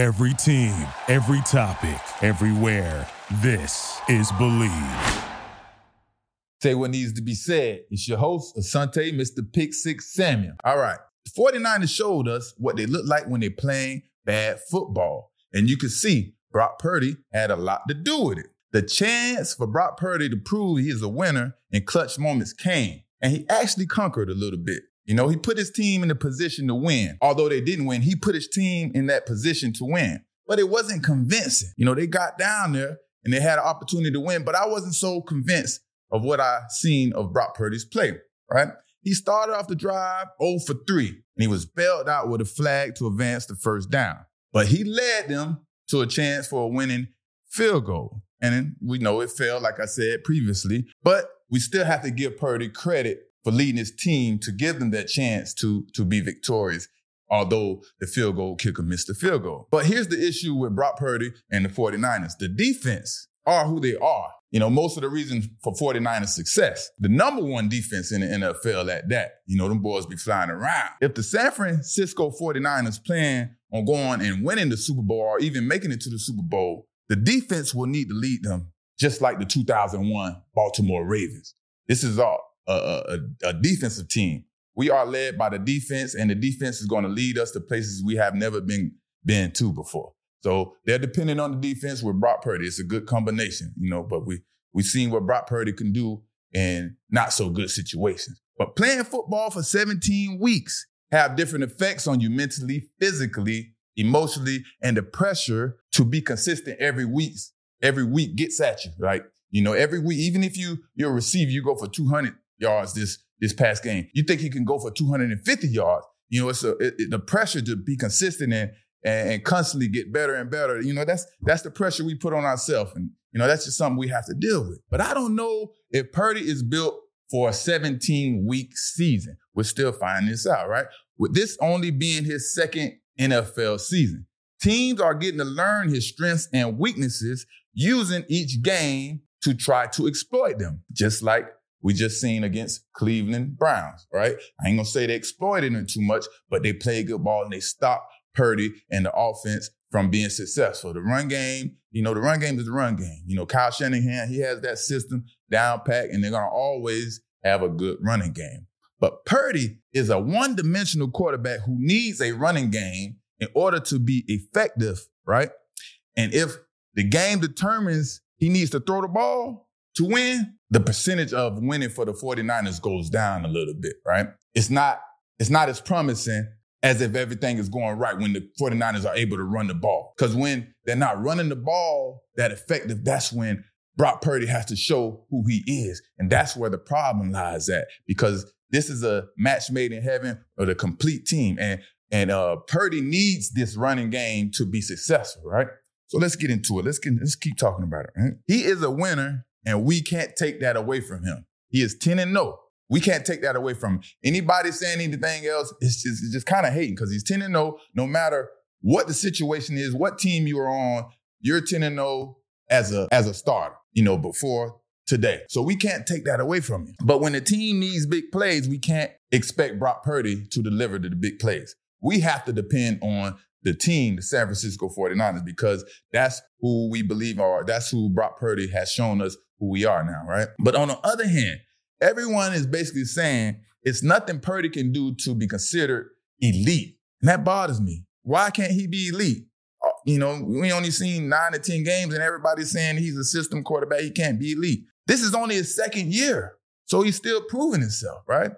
Every team, every topic, everywhere. This is Believe. Say what needs to be said. It's your host, Asante, Mr. Pick Six Samuel. All right. The 49ers showed us what they look like when they're playing bad football. And you can see Brock Purdy had a lot to do with it. The chance for Brock Purdy to prove he is a winner in clutch moments came. And he actually conquered a little bit. You know, he put his team in a position to win. Although they didn't win, he put his team in that position to win. But it wasn't convincing. You know, they got down there and they had an opportunity to win, but I wasn't so convinced of what I seen of Brock Purdy's play, right? He started off the drive 0 for 3, and he was bailed out with a flag to advance the first down. But he led them to a chance for a winning field goal. And we know it failed, like I said previously, but we still have to give Purdy credit for leading his team to give them that chance to, to be victorious, although the field goal kicker missed the field goal. But here's the issue with Brock Purdy and the 49ers. The defense are who they are. You know, most of the reason for 49ers success. The number one defense in the NFL at that. You know, them boys be flying around. If the San Francisco 49ers plan on going and winning the Super Bowl or even making it to the Super Bowl, the defense will need to lead them just like the 2001 Baltimore Ravens. This is all a, a, a defensive team. We are led by the defense, and the defense is going to lead us to places we have never been been to before. So they're dependent on the defense with Brock Purdy. It's a good combination, you know, but we we've seen what Brock Purdy can do in not so good situations. But playing football for 17 weeks have different effects on you mentally, physically, emotionally, and the pressure to be consistent every week, every week gets at you, right? You know, every week, even if you you're a receiver, you go for 200 yards this this past game. You think he can go for 250 yards? You know, it's a, it, it, the pressure to be consistent and, and and constantly get better and better. You know, that's that's the pressure we put on ourselves, and you know that's just something we have to deal with. But I don't know if Purdy is built for a 17 week season. We're still finding this out, right? With this only being his second NFL season, teams are getting to learn his strengths and weaknesses using each game to try to exploit them, just like we just seen against Cleveland Browns, right? I ain't gonna say they exploited him too much, but they played good ball and they stopped Purdy and the offense from being successful. The run game, you know, the run game is the run game. You know, Kyle Shanahan, he has that system down pat, and they're gonna always have a good running game. But Purdy is a one-dimensional quarterback who needs a running game in order to be effective, right? And if the game determines he needs to throw the ball to win, the percentage of winning for the 49ers goes down a little bit, right? It's not, it's not as promising as if everything is going right when the 49ers are able to run the ball. Because when they're not running the ball that effective, that's when Brock Purdy has to show who he is. And that's where the problem lies at because this is a match made in heaven or the complete team. And and uh, Purdy needs this running game to be successful, right? So let's get into it. Let's get, let's keep talking about it. Right? He is a winner and we can't take that away from him. He is 10 and no. We can't take that away from him. Anybody saying anything else, it's just, it's just kind of hating because he's 10 and no, no matter what the situation is, what team you are on, you're 10 and no as a, as a starter, you know, before today. So we can't take that away from him. But when the team needs big plays, we can't expect Brock Purdy to deliver to the big plays. We have to depend on the team, the San Francisco 49ers, because that's who we believe are, that's who Brock Purdy has shown us who we are now, right? But on the other hand, everyone is basically saying it's nothing Purdy can do to be considered elite. And that bothers me. Why can't he be elite? Uh, you know, we only seen nine to 10 games and everybody's saying he's a system quarterback. He can't be elite. This is only his second year. So he's still proving himself, right?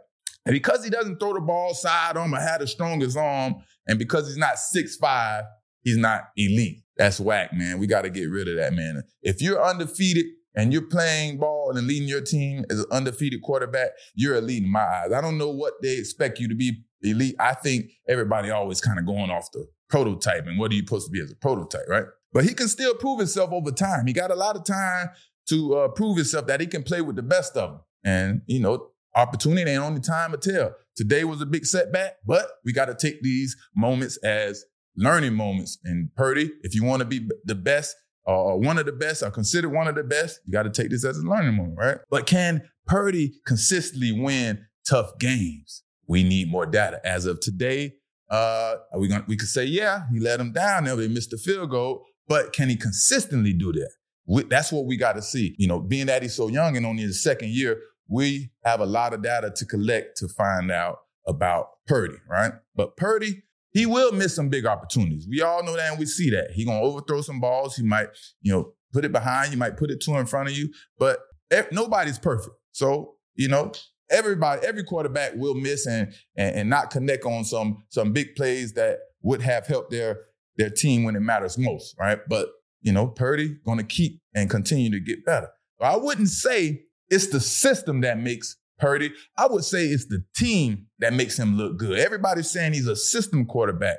And because he doesn't throw the ball sidearm or have the strongest arm, and because he's not six five, he's not elite. That's whack, man. We got to get rid of that, man. If you're undefeated and you're playing ball and leading your team as an undefeated quarterback, you're elite in my eyes. I don't know what they expect you to be elite. I think everybody always kind of going off the prototype and what are you supposed to be as a prototype, right? But he can still prove himself over time. He got a lot of time to uh, prove himself that he can play with the best of them. And, you know, opportunity ain't only time to tell. Today was a big setback, but we got to take these moments as learning moments. And Purdy, if you want to be the best, or one of the best, or considered one of the best, you got to take this as a learning moment, right? But can Purdy consistently win tough games? We need more data. As of today, Uh, are we gonna we could say, yeah, he let him down there, they missed the field goal, but can he consistently do that? We, that's what we got to see. You know, being that he's so young and only his second year, we have a lot of data to collect to find out about Purdy, right? But Purdy, he will miss some big opportunities. We all know that and we see that. He gonna overthrow some balls. He might, you know, put it behind you, might put it two in front of you, but nobody's perfect. So, you know, everybody, every quarterback will miss and, and, and not connect on some some big plays that would have helped their their team when it matters most, right? But you know, Purdy gonna keep and continue to get better. But I wouldn't say it's the system that makes Purdy. I would say it's the team that makes him look good. Everybody's saying he's a system quarterback.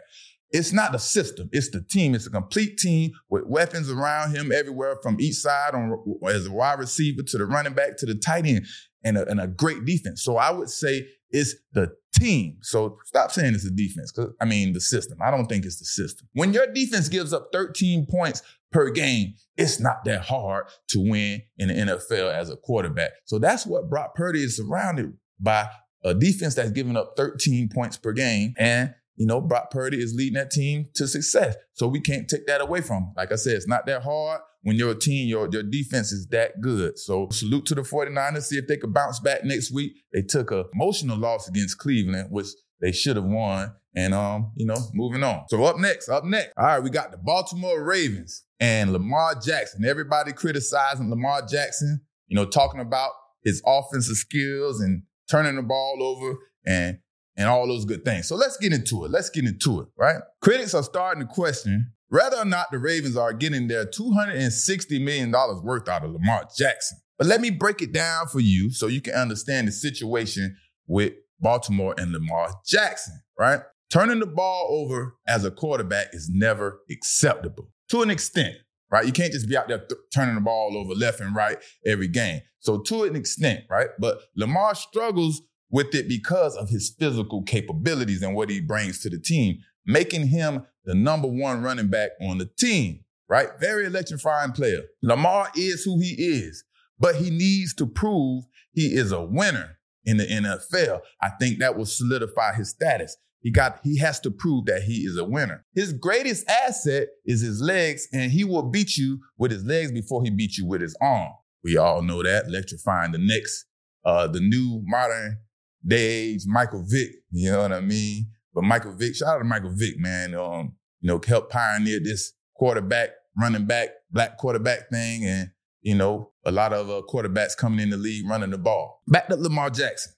It's not the system, it's the team. It's a complete team with weapons around him everywhere from each side on as a wide receiver to the running back to the tight end and a, and a great defense. So I would say it's the team. So stop saying it's the defense because I mean the system. I don't think it's the system. When your defense gives up 13 points per game, it's not that hard to win in the NFL as a quarterback. So that's what Brock Purdy is surrounded by a defense that's giving up 13 points per game and you know, Brock Purdy is leading that team to success. So we can't take that away from him. Like I said, it's not that hard when you're a team, your, your defense is that good. So salute to the 49ers, see if they could bounce back next week. They took a emotional loss against Cleveland, which they should have won. And um, you know, moving on. So up next, up next. All right, we got the Baltimore Ravens and Lamar Jackson. Everybody criticizing Lamar Jackson, you know, talking about his offensive skills and turning the ball over and and all those good things. So let's get into it. Let's get into it, right? Critics are starting to question whether or not the Ravens are getting their $260 million worth out of Lamar Jackson. But let me break it down for you so you can understand the situation with Baltimore and Lamar Jackson, right? Turning the ball over as a quarterback is never acceptable to an extent, right? You can't just be out there th- turning the ball over left and right every game. So to an extent, right? But Lamar struggles with it because of his physical capabilities and what he brings to the team, making him the number one running back on the team, right? Very electrifying player. Lamar is who he is, but he needs to prove he is a winner in the NFL. I think that will solidify his status. He got he has to prove that he is a winner. His greatest asset is his legs, and he will beat you with his legs before he beat you with his arm. We all know that. Electrifying the next, uh, the new modern day age Michael Vick. You know what I mean? But Michael Vick, shout out to Michael Vick, man. Um, you know, helped pioneer this quarterback, running back, black quarterback thing, and you know, a lot of uh, quarterbacks coming in the league running the ball. Back to Lamar Jackson.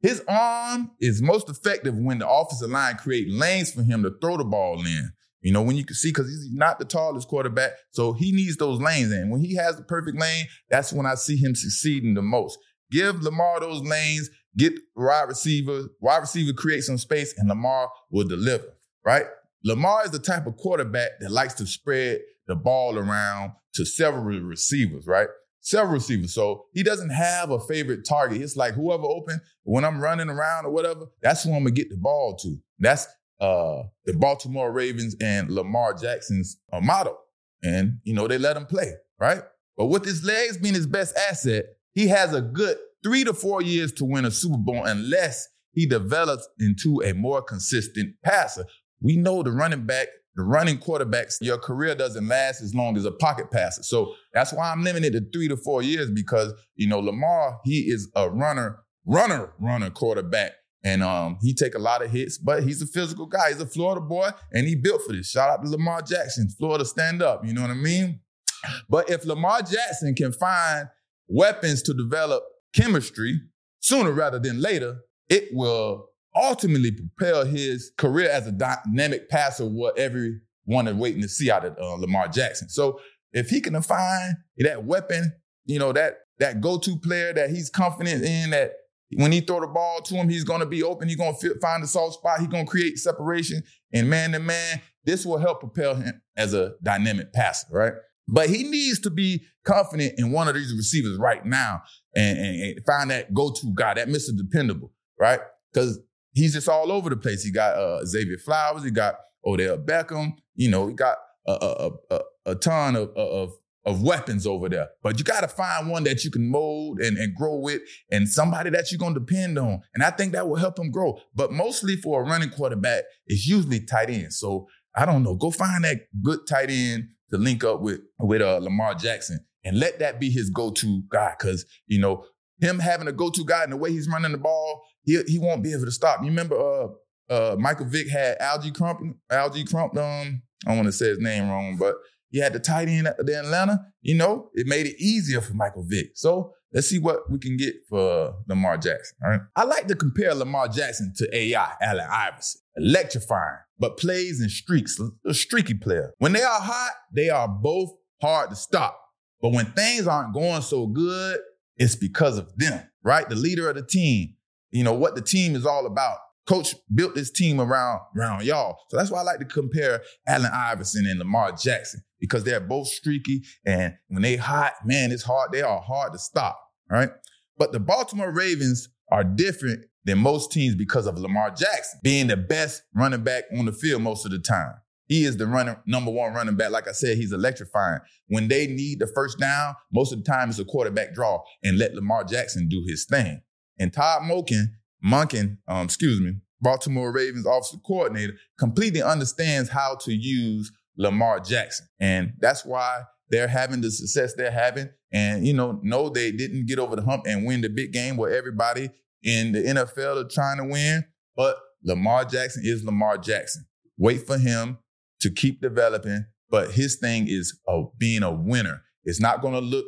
His arm is most effective when the offensive line create lanes for him to throw the ball in. You know, when you can see, because he's not the tallest quarterback, so he needs those lanes And When he has the perfect lane, that's when I see him succeeding the most. Give Lamar those lanes, get wide receiver, wide receiver create some space, and Lamar will deliver, right? Lamar is the type of quarterback that likes to spread the ball around to several receivers, right? Several receivers. So he doesn't have a favorite target. It's like whoever open, when I'm running around or whatever, that's who I'm gonna get the ball to. That's uh, the Baltimore Ravens and Lamar Jackson's uh. And, you know, they let him play, right? But with his legs being his best asset, he has a good three to four years to win a Super Bowl unless he develops into a more consistent passer. We know the running back, the running quarterbacks, your career doesn't last as long as a pocket passer. So that's why I'm limited to three to four years because, you know, Lamar, he is a runner, runner, runner quarterback. And um, he take a lot of hits, but he's a physical guy. He's a Florida boy, and he built for this. Shout out to Lamar Jackson, Florida stand up. You know what I mean? But if Lamar Jackson can find weapons to develop chemistry sooner rather than later, it will ultimately propel his career as a dynamic passer, what everyone is waiting to see out of uh, Lamar Jackson. So if he can find that weapon, you know, that that go-to player that he's confident in, that when he throw the ball to him, he's going to be open. He's going to find the soft spot. He's going to create separation and man to man. This will help propel him as a dynamic passer, right? But he needs to be confident in one of these receivers right now and, and, and find that go-to guy, that Mr. Dependable, right? Because he's just all over the place. He got uh, Xavier Flowers, he got Odell Beckham, you know, he got a, a, a, a ton of, of, of weapons over there. But you got to find one that you can mold and, and grow with and somebody that you're going to depend on. And I think that will help him grow. But mostly for a running quarterback, it's usually tight end. So I don't know. Go find that good tight end to link up with, with uh, Lamar Jackson and let that be his go-to guy. Cause, you know, him having a go-to guy and the way he's running the ball, he, he won't be able to stop. You remember uh, uh, Michael Vick had Alge Crump, Alge Crump, um, I don't want to say his name wrong, but he had the tight end at the Atlanta. You know, it made it easier for Michael Vick. So let's see what we can get for Lamar Jackson. All right. I like to compare Lamar Jackson to AI, Allen Iverson. Electrifying, but plays in streaks, a streaky player. When they are hot, they are both hard to stop. But when things aren't going so good, it's because of them, right? The leader of the team, you know, what the team is all about. Coach built this team around, around y'all. So that's why I like to compare Allen Iverson and Lamar Jackson because they're both streaky. And when they hot, man, it's hard. They are hard to stop. Right. But the Baltimore Ravens are different than most teams because of Lamar Jackson being the best running back on the field most of the time. He is the running number one running back. Like I said, he's electrifying. When they need the first down, most of the time it's a quarterback draw and let Lamar Jackson do his thing. And Todd Monken Monken, um, excuse me, Baltimore Ravens offensive coordinator, completely understands how to use Lamar Jackson. And that's why they're having the success they're having. And, you know, no, they didn't get over the hump and win the big game where everybody in the NFL are trying to win. But Lamar Jackson is Lamar Jackson. Wait for him to keep developing. But his thing is uh, being a winner. It's not going to look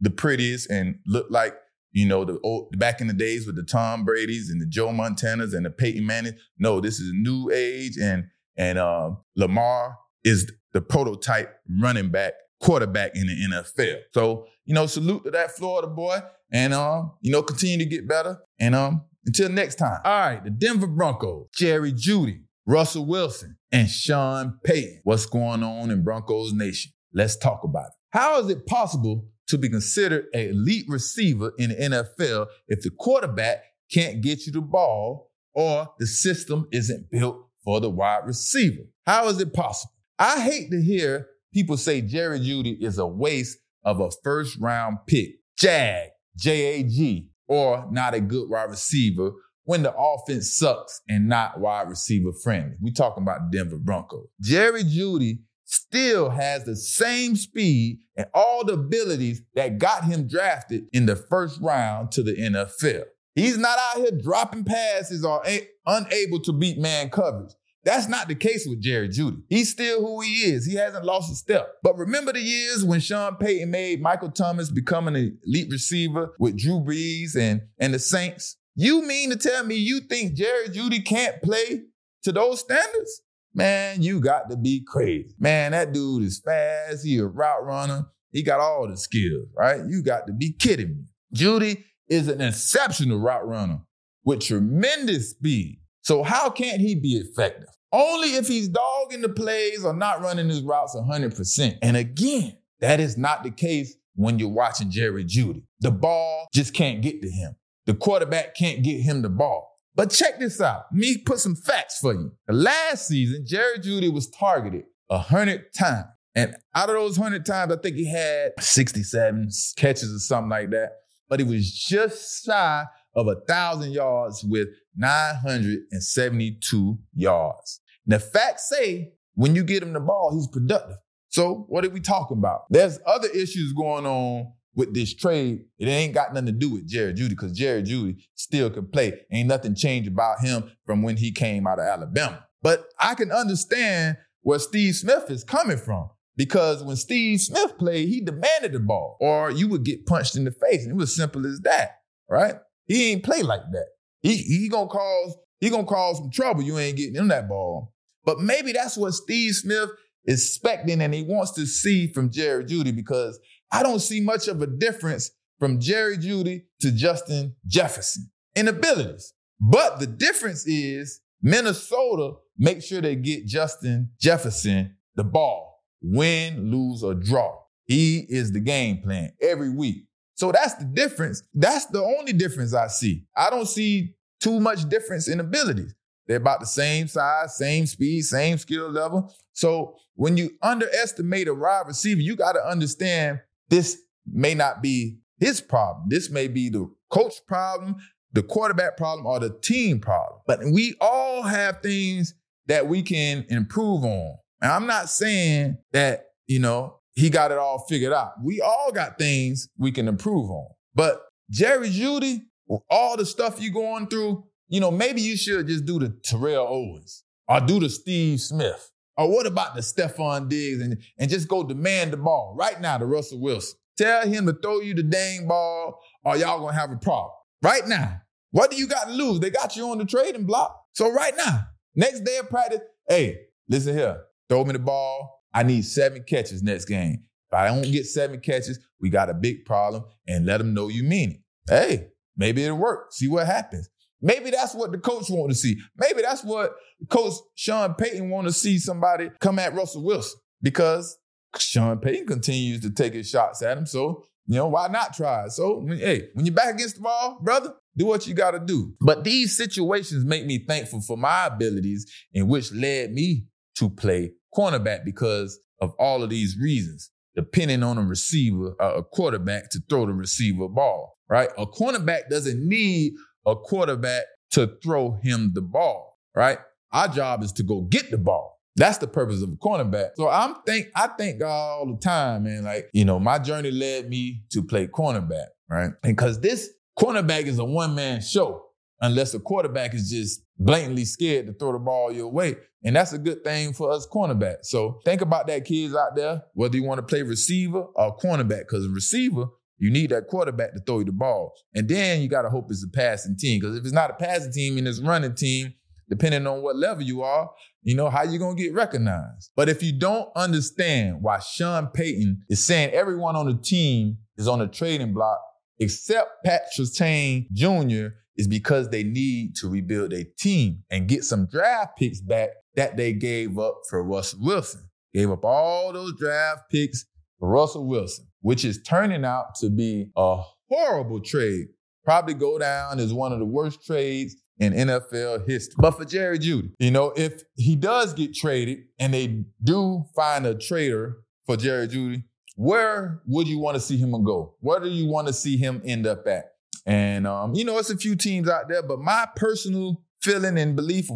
the prettiest and look like you know, the old back in the days with the Tom Brady's and the Joe Montanas and the Peyton Manning. No, this is a new age, and and uh, Lamar is the prototype running back quarterback in the NFL. So you know, salute to that Florida boy, and um, you know, continue to get better. And um, until next time. All right, the Denver Broncos, Jerry Jeudy, Russell Wilson, and Sean Payton. What's going on in Broncos Nation? Let's talk about it. How is it possible to be considered an elite receiver in the NFL if the quarterback can't get you the ball or the system isn't built for the wide receiver. How is it possible? I hate to hear people say Jerry Jeudy is a waste of a first round pick, Jag, J A G, or not a good wide receiver when the offense sucks and not wide receiver friendly. We talking about Denver Broncos. Jerry Jeudy still has the same speed and all the abilities that got him drafted in the first round to the NFL. He's not out here dropping passes or unable to beat man coverage. That's not the case with Jerry Jeudy. He's still who he is. He hasn't lost a step. But remember the years when Sean Payton made Michael Thomas become an elite receiver with Drew Brees and, and the Saints? You mean to tell me you think Jerry Jeudy can't play to those standards? Man, you got to be crazy. Man, that dude is fast. He a route runner. He got all the skills, right? You got to be kidding me. Jeudy is an exceptional route runner with tremendous speed. So how can't he be effective? Only if he's dogging the plays or not running his routes 100%. And again, that is not the case when you're watching Jerry Jeudy. The ball just can't get to him. The quarterback can't get him the ball. But check this out. Me put some facts for you. Last season, Jerry Jeudy was targeted a hundred times. And out of those hundred times, I think he had 67 catches or something like that. But he was just shy of a thousand yards with 972 yards. The facts say when you get him the ball, he's productive. So what are we talking about? There's other issues going on with this trade, it ain't got nothing to do with Jerry Jeudy because Jerry Jeudy still can play. Ain't nothing changed about him from when he came out of Alabama. But I can understand where Steve Smith is coming from because when Steve Smith played, he demanded the ball or you would get punched in the face. And it was simple as that, right? He ain't play like that. He, he gonna cause he gonna cause some trouble. You ain't getting him that ball. But maybe that's what Steve Smith is expecting and he wants to see from Jerry Jeudy because I don't see much of a difference from Jerry Jeudy to Justin Jefferson in abilities. But the difference is Minnesota make sure they get Justin Jefferson the ball, win, lose, or draw. He is the game plan every week. So that's the difference. That's the only difference I see. I don't see too much difference in abilities. They're about the same size, same speed, same skill level. So when you underestimate a wide receiver, you got to understand this may not be his problem. This may be the coach problem, the quarterback problem, or the team problem. But we all have things that we can improve on. And I'm not saying that, you know, he got it all figured out. We all got things we can improve on. But Jerry Jeudy, all the stuff you going through, you know, maybe you should just do the Terrell Owens or do the Steve Smith. Or what about the Stefon Diggs and, and just go demand the ball right now to Russell Wilson? Tell him to throw you the dang ball or y'all gonna have a problem. Right now. What do you got to lose? They got you on the trading block. So right now, next day of practice, hey, listen here, throw me the ball. I need seven catches next game. If I don't get seven catches, we got a big problem and let them know you mean it. Hey, maybe it'll work. See what happens. Maybe that's what the coach want to see. Maybe that's what Coach Sean Payton want to see somebody come at Russell Wilson because Sean Payton continues to take his shots at him. So, you know, why not try? So, hey, when you're back against the wall, brother, do what you got to do. But these situations make me thankful for my abilities in which led me to play cornerback because of all of these reasons, depending on a receiver, uh, a quarterback to throw the receiver ball, right? A cornerback doesn't need a quarterback to throw him the ball, right? Our job is to go get the ball. That's the purpose of a cornerback. So I'm think I thank God all the time, man. Like, you know, my journey led me to play cornerback, right? And because this cornerback is a one-man show, unless the quarterback is just blatantly scared to throw the ball your way. And that's a good thing for us cornerbacks. So think about that, kids out there, whether you want to play receiver or cornerback, because receiver you need that quarterback to throw you the ball. And then you got to hope it's a passing team. Because if it's not a passing team and it's running team, depending on what level you are, you know, how you going to get recognized. But if you don't understand why Sean Payton is saying everyone on the team is on the trading block except Pat Surtain Jr. is because they need to rebuild their team and get some draft picks back that they gave up for Russell Wilson. Gave up all those draft picks for Russell Wilson which is turning out to be a horrible trade. Probably go down as one of the worst trades in NFL history. But for Jerry Jeudy, you know, if he does get traded and they do find a trader for Jerry Jeudy, where would you want to see him go? Where do you want to see him end up at? And um, you know, it's a few teams out there, but my personal feeling and belief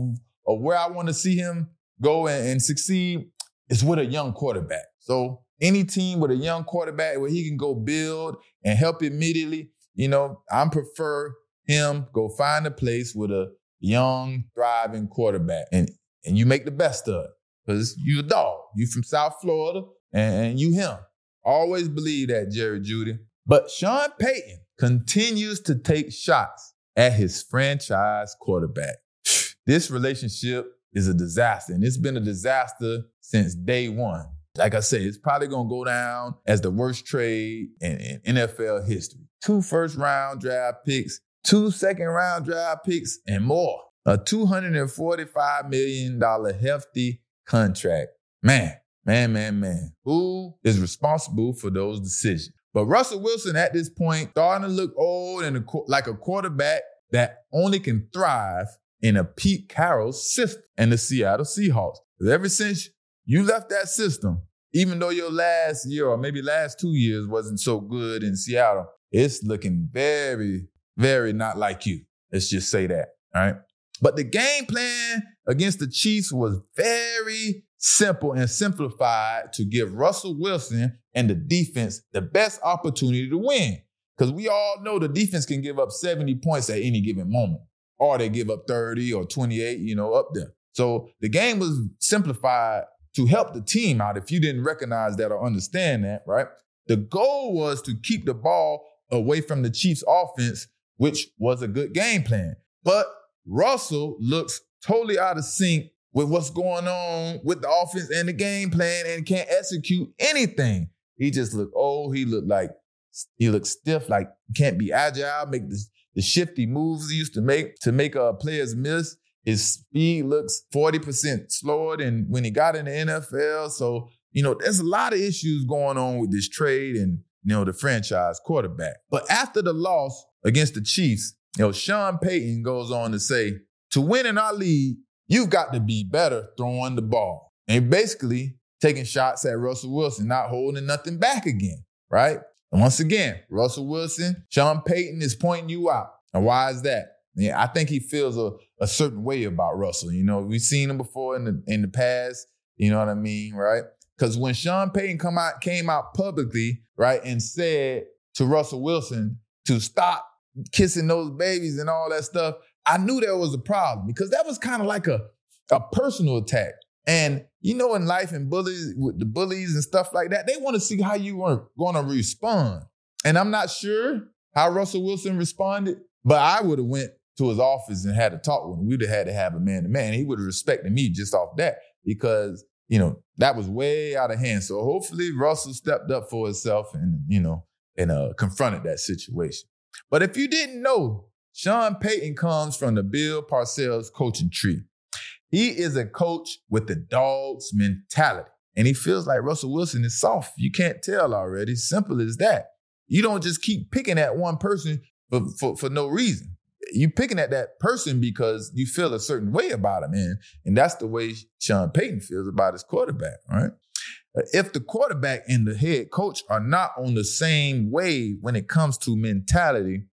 of where I want to see him go and, and succeed is with a young quarterback. So any team with a young quarterback where he can go build and help immediately, you know, I prefer him go find a place with a young, thriving quarterback. And and you make the best of it. Because you a dog. You from South Florida and, and you him. Always believe that, Jerry Jeudy. But Sean Payton continues to take shots at his franchise quarterback. This relationship is a disaster, and it's been a disaster since day one. Like I said, it's probably going to go down as the worst trade in, in, NFL history. Two first round draft picks, two second round draft picks, and more. A $245 million hefty contract. Man, man, man, man. Who is responsible for those decisions? But Russell Wilson at this point starting to look old and a, like a quarterback that only can thrive in a Pete Carroll system and the Seattle Seahawks. Ever since you left that system, even though your last year or maybe last two years wasn't so good in Seattle, it's looking very, very not like you. Let's just say that. All right. But the game plan against the Chiefs was very simple and simplified to give Russell Wilson and the defense the best opportunity to win. Because we all know the defense can give up 70 points at any given moment, or they give up 30 or 28, you know, up there. So the game was simplified to help the team out if you didn't recognize that or understand that, right? The goal was to keep the ball away from the Chiefs offense, which was a good game plan. But Russell looks totally out of sync with what's going on with the offense and the game plan and can't execute anything. He just looked old. He looked like he looked stiff, like can't be agile, make the, the shifty moves he used to make to make uh, players miss. His speed looks 40% slower than when he got in the NFL. So, you know, there's a lot of issues going on with this trade and, you know, the franchise quarterback. But after the loss against the Chiefs, you know, Sean Payton goes on to say, to win in our league, you've got to be better throwing the ball. And basically taking shots at Russell Wilson, not holding nothing back again, right? And once again, Russell Wilson, Sean Payton is pointing you out. And why is that? Yeah, I think he feels a, a certain way about Russell. You know, we've seen him before in the in the past. You know what I mean, right? Because when Sean Payton come out came out publicly, right, and said to Russell Wilson to stop kissing those babies and all that stuff, I knew there was a problem because that was kind of like a a personal attack. And you know, in life and bullies with the bullies and stuff like that, they want to see how you are going to respond. And I'm not sure how Russell Wilson responded, but I would have went to his office and had a talk with him. We'd have had to have a man to man. He would have respected me just off that because, you know, that was way out of hand. So hopefully Russell stepped up for himself and, you know, and uh, confronted that situation. But if you didn't know, Sean Payton comes from the Bill Parcells coaching tree. He is a coach with the dog's mentality. And he feels like Russell Wilson is soft. You can't tell already. Simple as that. You don't just keep picking at one person for, for, for no reason You're picking at that person because you feel a certain way about him, and and that's the way Sean Payton feels about his quarterback, right? If the quarterback and the head coach are not on the same wave when it comes to mentality,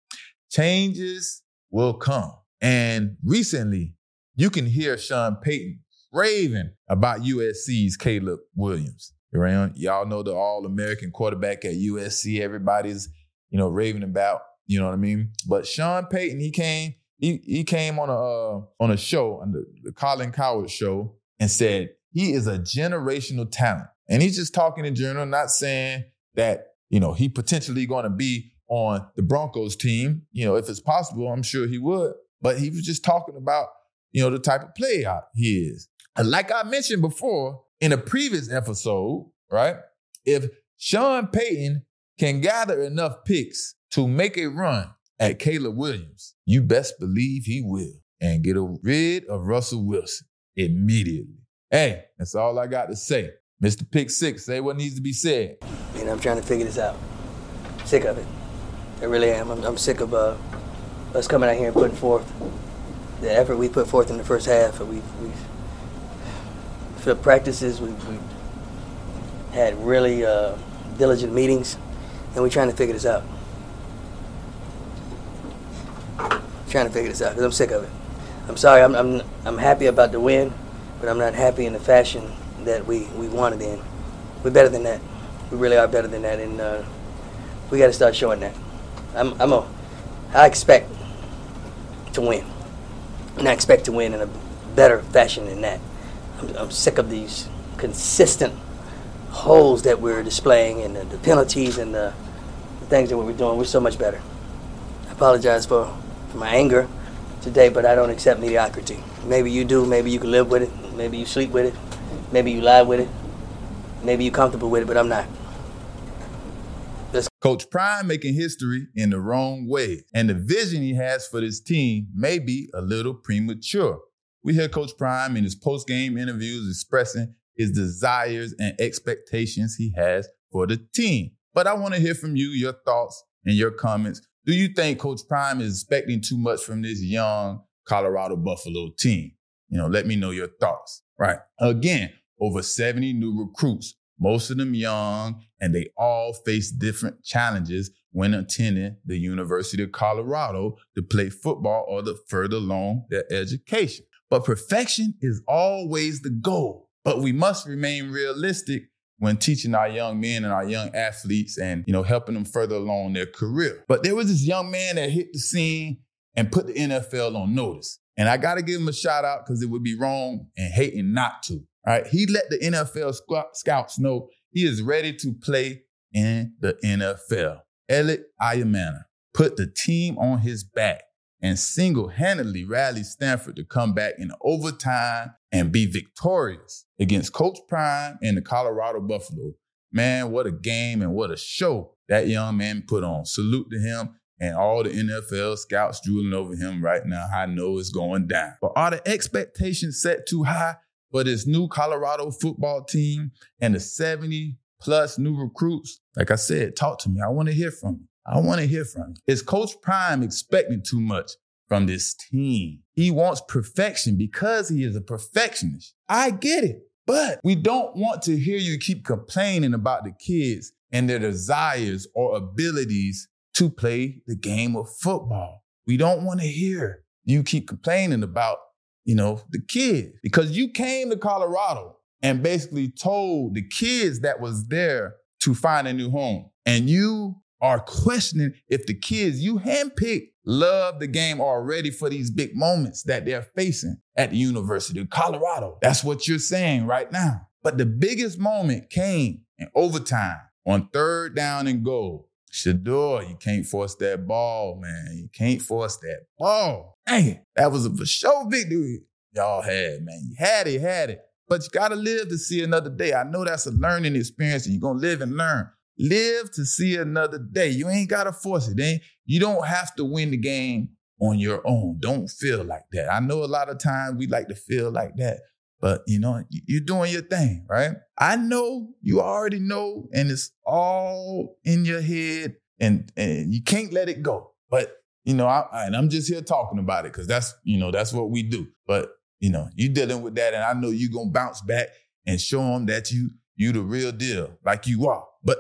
changes will come. And recently, you can hear Sean Payton raving about USC's Caleb Williams. Right? Y'all know the All-American quarterback at USC. Everybody's, you know, raving about you know what I mean? But Sean Payton, he came, he he came on a uh, on a show, on the, the Colin Cowherd show, and said he is a generational talent. And he's just talking in general, not saying that, you know, he potentially to be on the Broncos team. You know, if it's possible, I'm sure he would. But he was just talking about, you know, the type of player he is. And like I mentioned before in a previous episode, right? If Sean Payton can gather enough picks to make a run at Caleb Williams, you best believe he will and get rid of Russell Wilson immediately. Hey, that's all I got to say. Mr. Pick Six, say what needs to be said. Man, I'm trying to figure this out. Sick of it. I really am. I'm, I'm sick of uh, us coming out here and putting forth the effort we put forth in the first half. We've, we've for practices, we've, we've had really uh, diligent meetings, and we're trying to figure this out. trying to figure this out because I'm sick of it. I'm sorry. I'm, I'm I'm happy about the win, but I'm not happy in the fashion that we we wanted in. We're better than that. We really are better than that, and uh, we got to start showing that. I'm I'm a I expect to win, and I expect to win in a better fashion than that. I'm, I'm sick of these consistent holes that we're displaying and the, the penalties and the, the things that we're doing. We're so much better. I apologize for for my anger today, but I don't accept mediocrity. Maybe you do. Maybe you can live with it. Maybe you sleep with it. Maybe you lie with it. Maybe you're comfortable with it, but I'm not. Let's- Coach Prime making history in the wrong way, and the vision he has for this team may be a little premature. We hear Coach Prime in his post-game interviews expressing his desires and expectations he has for the team. But I want to hear from you, your thoughts and your comments do you think Coach Prime is expecting too much from this young Colorado Buffalo team? You know, let me know your thoughts. Right. Again, over 70 new recruits, most of them young, and they all face different challenges when attending the University of Colorado to play football or to further along their education. But perfection is always the goal. But we must remain realistic when teaching our young men and our young athletes and, you know, helping them further along their career. But there was this young man that hit the scene and put the NFL on notice. And I got to give him a shout out because it would be wrong and hating not to. Right. He let the NFL scouts know he is ready to play in the NFL. Elic Ayomanor put the team on his back and single-handedly rallied Stanford to come back in overtime and be victorious against Coach Prime and the Colorado Buffalo. Man, what a game and what a show that young man put on. Salute to him and all the NFL scouts drooling over him right now. I know it's going down. But are the expectations set too high for this new Colorado football team and the 70 plus new recruits? Like I said, talk to me. I want to hear from you. I want to hear from you. Is Coach Prime expecting too much from this team. He wants perfection because he is a perfectionist. I get it. But we don't want to hear you keep complaining about the kids and their desires or abilities to play the game of football. We don't want to hear you keep complaining about, you know, the kids because you came to Colorado and basically told the kids that was there to find a new home. And you are questioning if the kids you handpicked love the game already for these big moments that they're facing at the University of Colorado. That's what you're saying right now. But the biggest moment came in overtime on third down and goal. Shedeur, you can't force that ball, man. You can't force that ball. Dang, that was a for sure victory y'all had, man. You had it, had it. But you gotta live to see another day. I know that's a learning experience, and you're gonna live and learn. Live to see another day. You ain't gotta force it. Ain't you don't have to win the game on your own. Don't feel like that. I know a lot of times we like to feel like that, but you know, you're doing your thing, right? I know you already know, and it's all in your head, and and you can't let it go. But you know, I, and I'm just here talking about it because that's you know that's what we do. But you know, you dealing with that, and I know you're gonna bounce back and show them that you you the real deal, like you are. But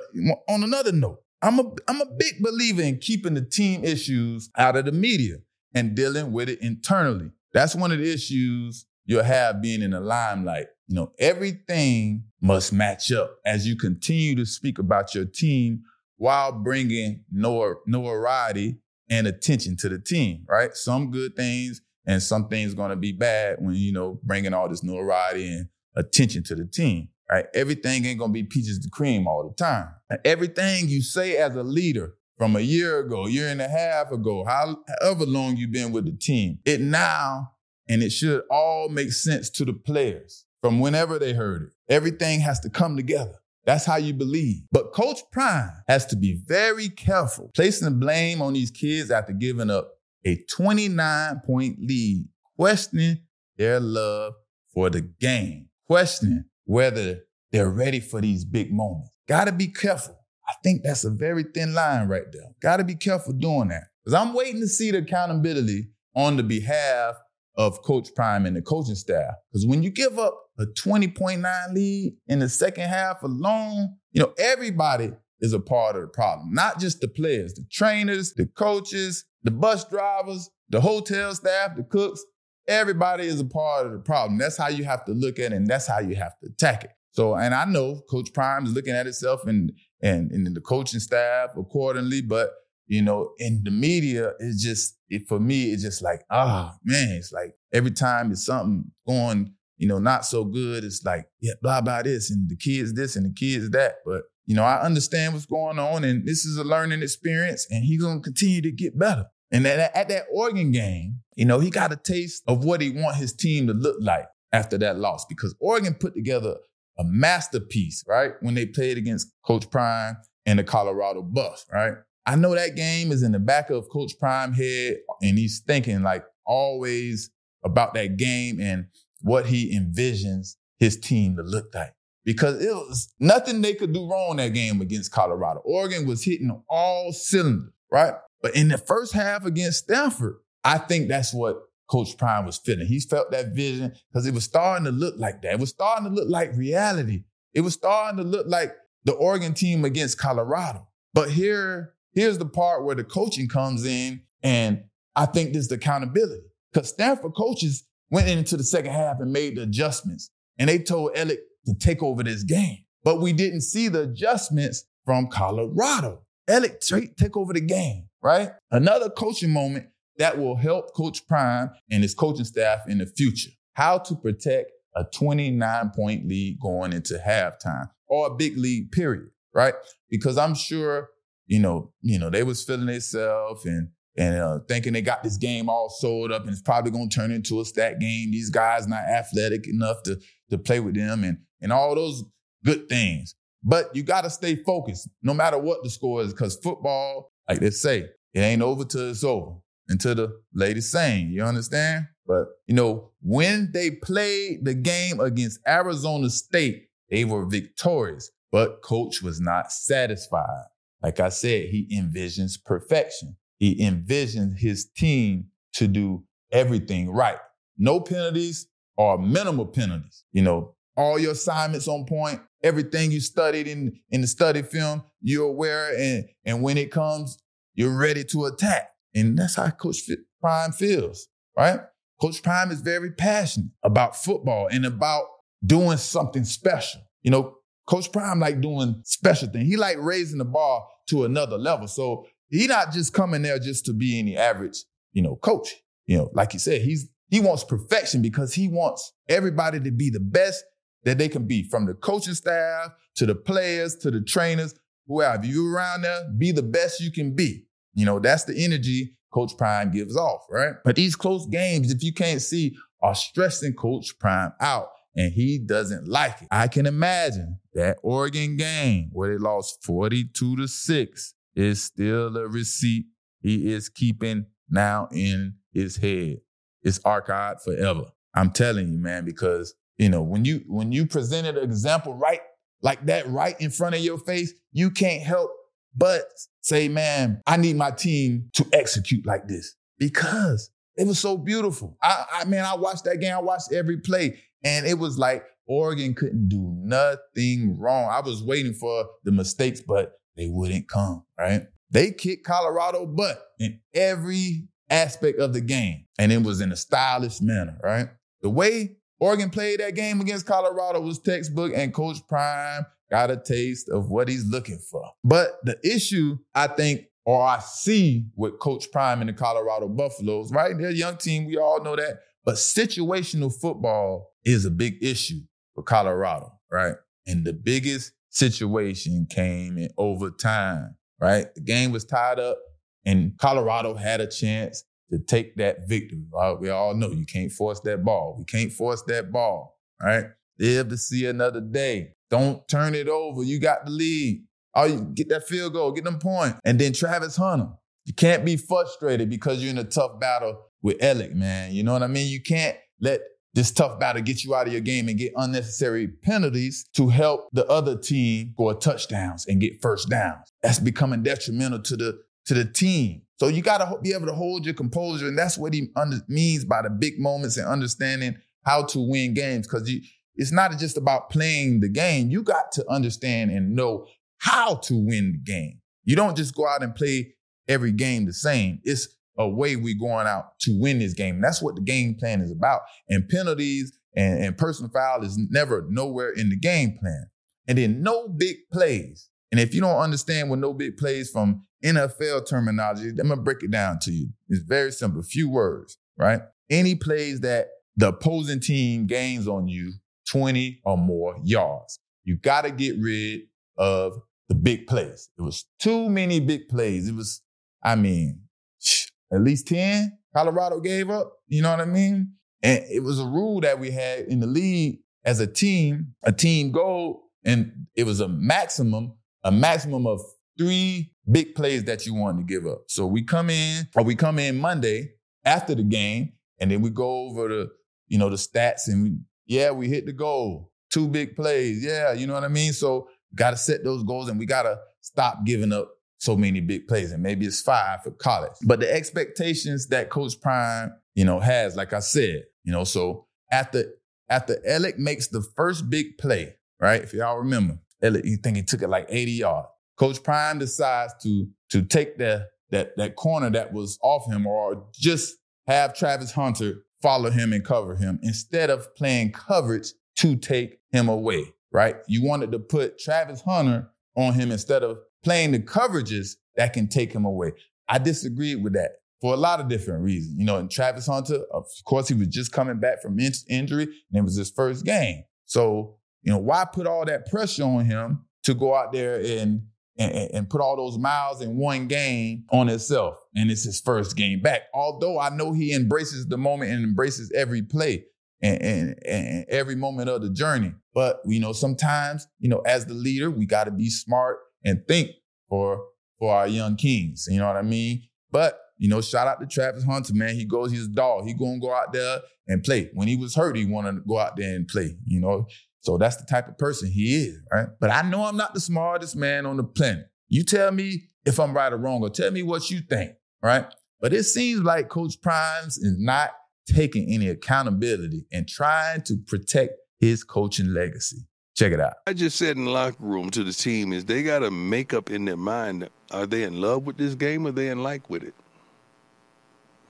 on another note, I'm a I'm a big believer in keeping the team issues out of the media and dealing with it internally. That's one of the issues you'll have being in the limelight. You know, everything must match up as you continue to speak about your team while bringing notoriety and attention to the team, right? Some good things and some things going to be bad when, you know, bringing all this notoriety and attention to the team right? Everything ain't gonna be peaches to cream all the time. Everything you say as a leader from a year ago, year and a half ago, however long you've been with the team, it now and it should all make sense to the players from whenever they heard it. Everything has to come together. That's how you believe. But Coach Prime has to be very careful placing the blame on these kids after giving up a 29 point lead, questioning their love for the game, questioning whether they're ready for these big moments. Gotta be careful. I think that's a very thin line right there. Gotta be careful doing that. Because I'm waiting to see the accountability on the behalf of Coach Prime and the coaching staff. Because when you give up a 20.9 lead in the second half alone, you know, everybody is a part of the problem, not just the players, the trainers, the coaches, the bus drivers, the hotel staff, the cooks. Everybody is a part of the problem. That's how you have to look at it, and that's how you have to attack it. So, and I know Coach Prime is looking at itself and and, and the coaching staff accordingly, but you know, in the media, it's just it, for me, it's just like, ah, oh, man, it's like every time it's something going, you know, not so good, it's like, yeah, blah blah this and the kids this and the kids that. But you know, I understand what's going on, and this is a learning experience, and he's gonna continue to get better. And at, at that Oregon game, you know, he got a taste of what he want his team to look like after that loss because Oregon put together a masterpiece, right? When they played against Coach Prime and the Colorado Buff, right? I know that game is in the back of Coach Prime head, and he's thinking like always about that game and what he envisions his team to look like. Because it was nothing they could do wrong that game against Colorado. Oregon was hitting all cylinders, right? But in the first half against Stanford, I think that's what Coach Prime was feeling. He felt that vision because it was starting to look like that. It was starting to look like reality. It was starting to look like the Oregon team against Colorado. But here, here's the part where the coaching comes in, and I think this is the accountability. Because Stanford coaches went into the second half and made the adjustments, and they told Elic to take over this game. But we didn't see the adjustments from Colorado. Elic take over the game right? Another coaching moment that will help Coach Prime and his coaching staff in the future. How to protect a 29 point lead going into halftime or a big lead period, right? Because I'm sure, you know, you know, they was feeling themselves and and uh, thinking they got this game all sold up and it's probably going to turn into a stat game. These guys not athletic enough to to play with them and and all those good things. But you got to stay focused no matter what the score is because football like they say, it ain't over till it's over. Until the lady saying, you understand? But you know, when they played the game against Arizona State, they were victorious, but coach was not satisfied. Like I said, he envisions perfection. He envisions his team to do everything right. No penalties or minimal penalties. You know, all your assignments on point, everything you studied in, in the study film, you're aware, and, and when it comes, you're ready to attack. And that's how Coach Prime feels, right? Coach Prime is very passionate about football and about doing something special. You know, Coach Prime like doing special things. He like raising the bar to another level. So he not just coming there just to be any average, you know, coach. You know, like you said, he's he wants perfection because he wants everybody to be the best that they can be, from the coaching staff to the players to the trainers, whoever you around there, be the best you can be. You know, that's the energy Coach Prime gives off, right? But these close games, if you can't see, are stressing Coach Prime out and he doesn't like it. I can imagine that Oregon game where they lost 42 to 6 is still a receipt he is keeping now in his head. It's archived forever. I'm telling you, man, because you know when you when you presented an example right like that right in front of your face, you can't help but say, man, I need my team to execute like this because it was so beautiful. I, I mean, I watched that game. I watched every play. And it was like Oregon couldn't do nothing wrong. I was waiting for the mistakes, but they wouldn't come, right? They kicked Colorado butt in every aspect of the game. And it was in a stylish manner, right? The way Oregon played that game against Colorado was textbook, and Coach Prime got a taste of what he's looking for. But the issue, I think, or I see with Coach Prime and the Colorado Buffaloes, right? They're a young team. We all know that. But situational football is a big issue for Colorado, right? And the biggest situation came in overtime, right? The game was tied up and Colorado had a chance to take that victory. Right? We all know you can't force that ball. We can't force that ball, right? Live to see another day. Don't turn it over. You got the lead. Oh, you get that field goal, get them point. And then Travis Hunter. You can't be frustrated because you're in a tough battle with Elic, man. You know what I mean? You can't let this tough battle get you out of your game and get unnecessary penalties to help the other team score touchdowns and get first downs. That's becoming detrimental to the to the team. So you got to be able to hold your composure, and that's what he under, means by the big moments and understanding how to win games. Because it's not just about playing the game; you got to understand and know how to win the game. You don't just go out and play every game the same. It's a way we're going out to win this game. That's what the game plan is about. And penalties and, and personal foul is never nowhere in the game plan. And then no big plays. And if you don't understand what no big plays from NFL terminology, I'm gonna break it down to you. It's very simple, few words, right? Any plays that the opposing team gains on you 20 or more yards. You gotta get rid of the big plays. It was too many big plays. It was, I mean, at least 10 Colorado gave up. You know what I mean? And it was a rule that we had in the league as a team, a team goal, and it was a maximum, a maximum of three big plays that you wanted to give up. So we come in, or we come in Monday after the game, and then we go over the, you know, the stats and we, yeah, we hit the goal. Two big plays. Yeah, you know what I mean? So got to set those goals and we got to stop giving up so many big plays, and maybe it's five for college. But the expectations that Coach Prime, you know, has, like I said, you know, so after after Elic makes the first big play, right? If y'all remember, Elic, you think he took it like 80 yards. Coach Prime decides to to take the that that corner that was off him, or just have Travis Hunter follow him and cover him instead of playing coverage to take him away. Right? You wanted to put Travis Hunter on him instead of playing the coverages that can take him away. I disagreed with that for a lot of different reasons. You know, and Travis Hunter, of course, he was just coming back from in- injury and it was his first game. So, you know, why put all that pressure on him to go out there and and, and, put all those miles in one game on himself. And it's his first game back. Although I know he embraces the moment and embraces every play and, and, and every moment of the journey. But, you know, sometimes, you know, as the leader, we got to be smart and think for for our young kings. You know what I mean? But you know, shout out to Travis Hunter, man. He goes, he's a dog. He gonna go out there and play. When he was hurt, he wanted to go out there and play. You know, so that's the type of person he is, right? But I know I'm not the smartest man on the planet. You tell me if I'm right or wrong, or tell me what you think, right? But it seems like Coach Primes is not taking any accountability and trying to protect his coaching legacy. Check it out. I just said in the locker room to the team is they got to make up in their mind are they in love with this game or they in like with it?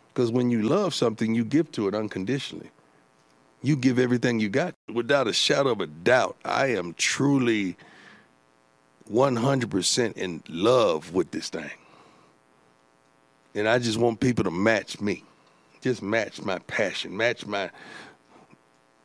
Because when you love something, you give to it unconditionally. You give everything you got. Without a shadow of a doubt, I am truly 100% in love with this thing. And I just want people to match me. Just match my passion, match my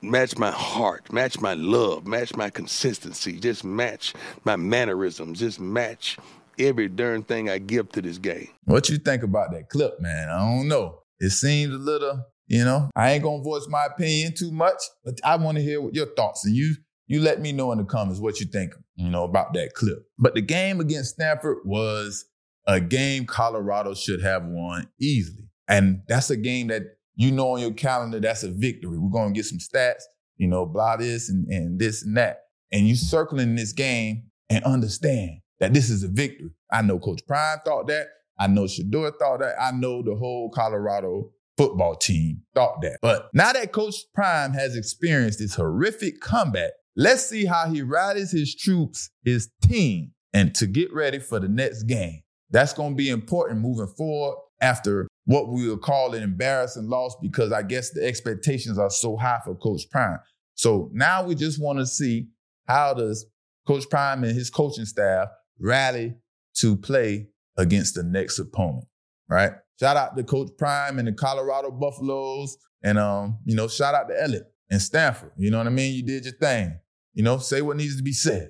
match my heart, match my love, match my consistency, just match my mannerisms, just match every darn thing I give to this game. What you think about that clip, man? I don't know. It seems a little, you know, I ain't gonna voice my opinion too much, but I want to hear what your thoughts. And you you let me know in the comments what you think, you know, about that clip. But the game against Stanford was a game Colorado should have won easily. And that's a game that you know on your calendar that's a victory. We're gonna get some stats, you know, blah this and, and this and that. And you circling this game and understand that this is a victory. I know Coach Prime thought that. I know Shedeur thought that. I know the whole Colorado football team thought that. But now that Coach Prime has experienced this horrific comeback, let's see how he rallies his troops, his team, and to get ready for the next game. That's going to be important moving forward after what we will call an embarrassing loss because I guess the expectations are so high for Coach Prime. So now we just want to see how does Coach Prime and his coaching staff rally to play against the next opponent, right? Shout out to Coach Prime and the Colorado Buffaloes, and um, you know, shout out to Elliott and Stanford. You know what I mean? You did your thing. You know, say what needs to be said.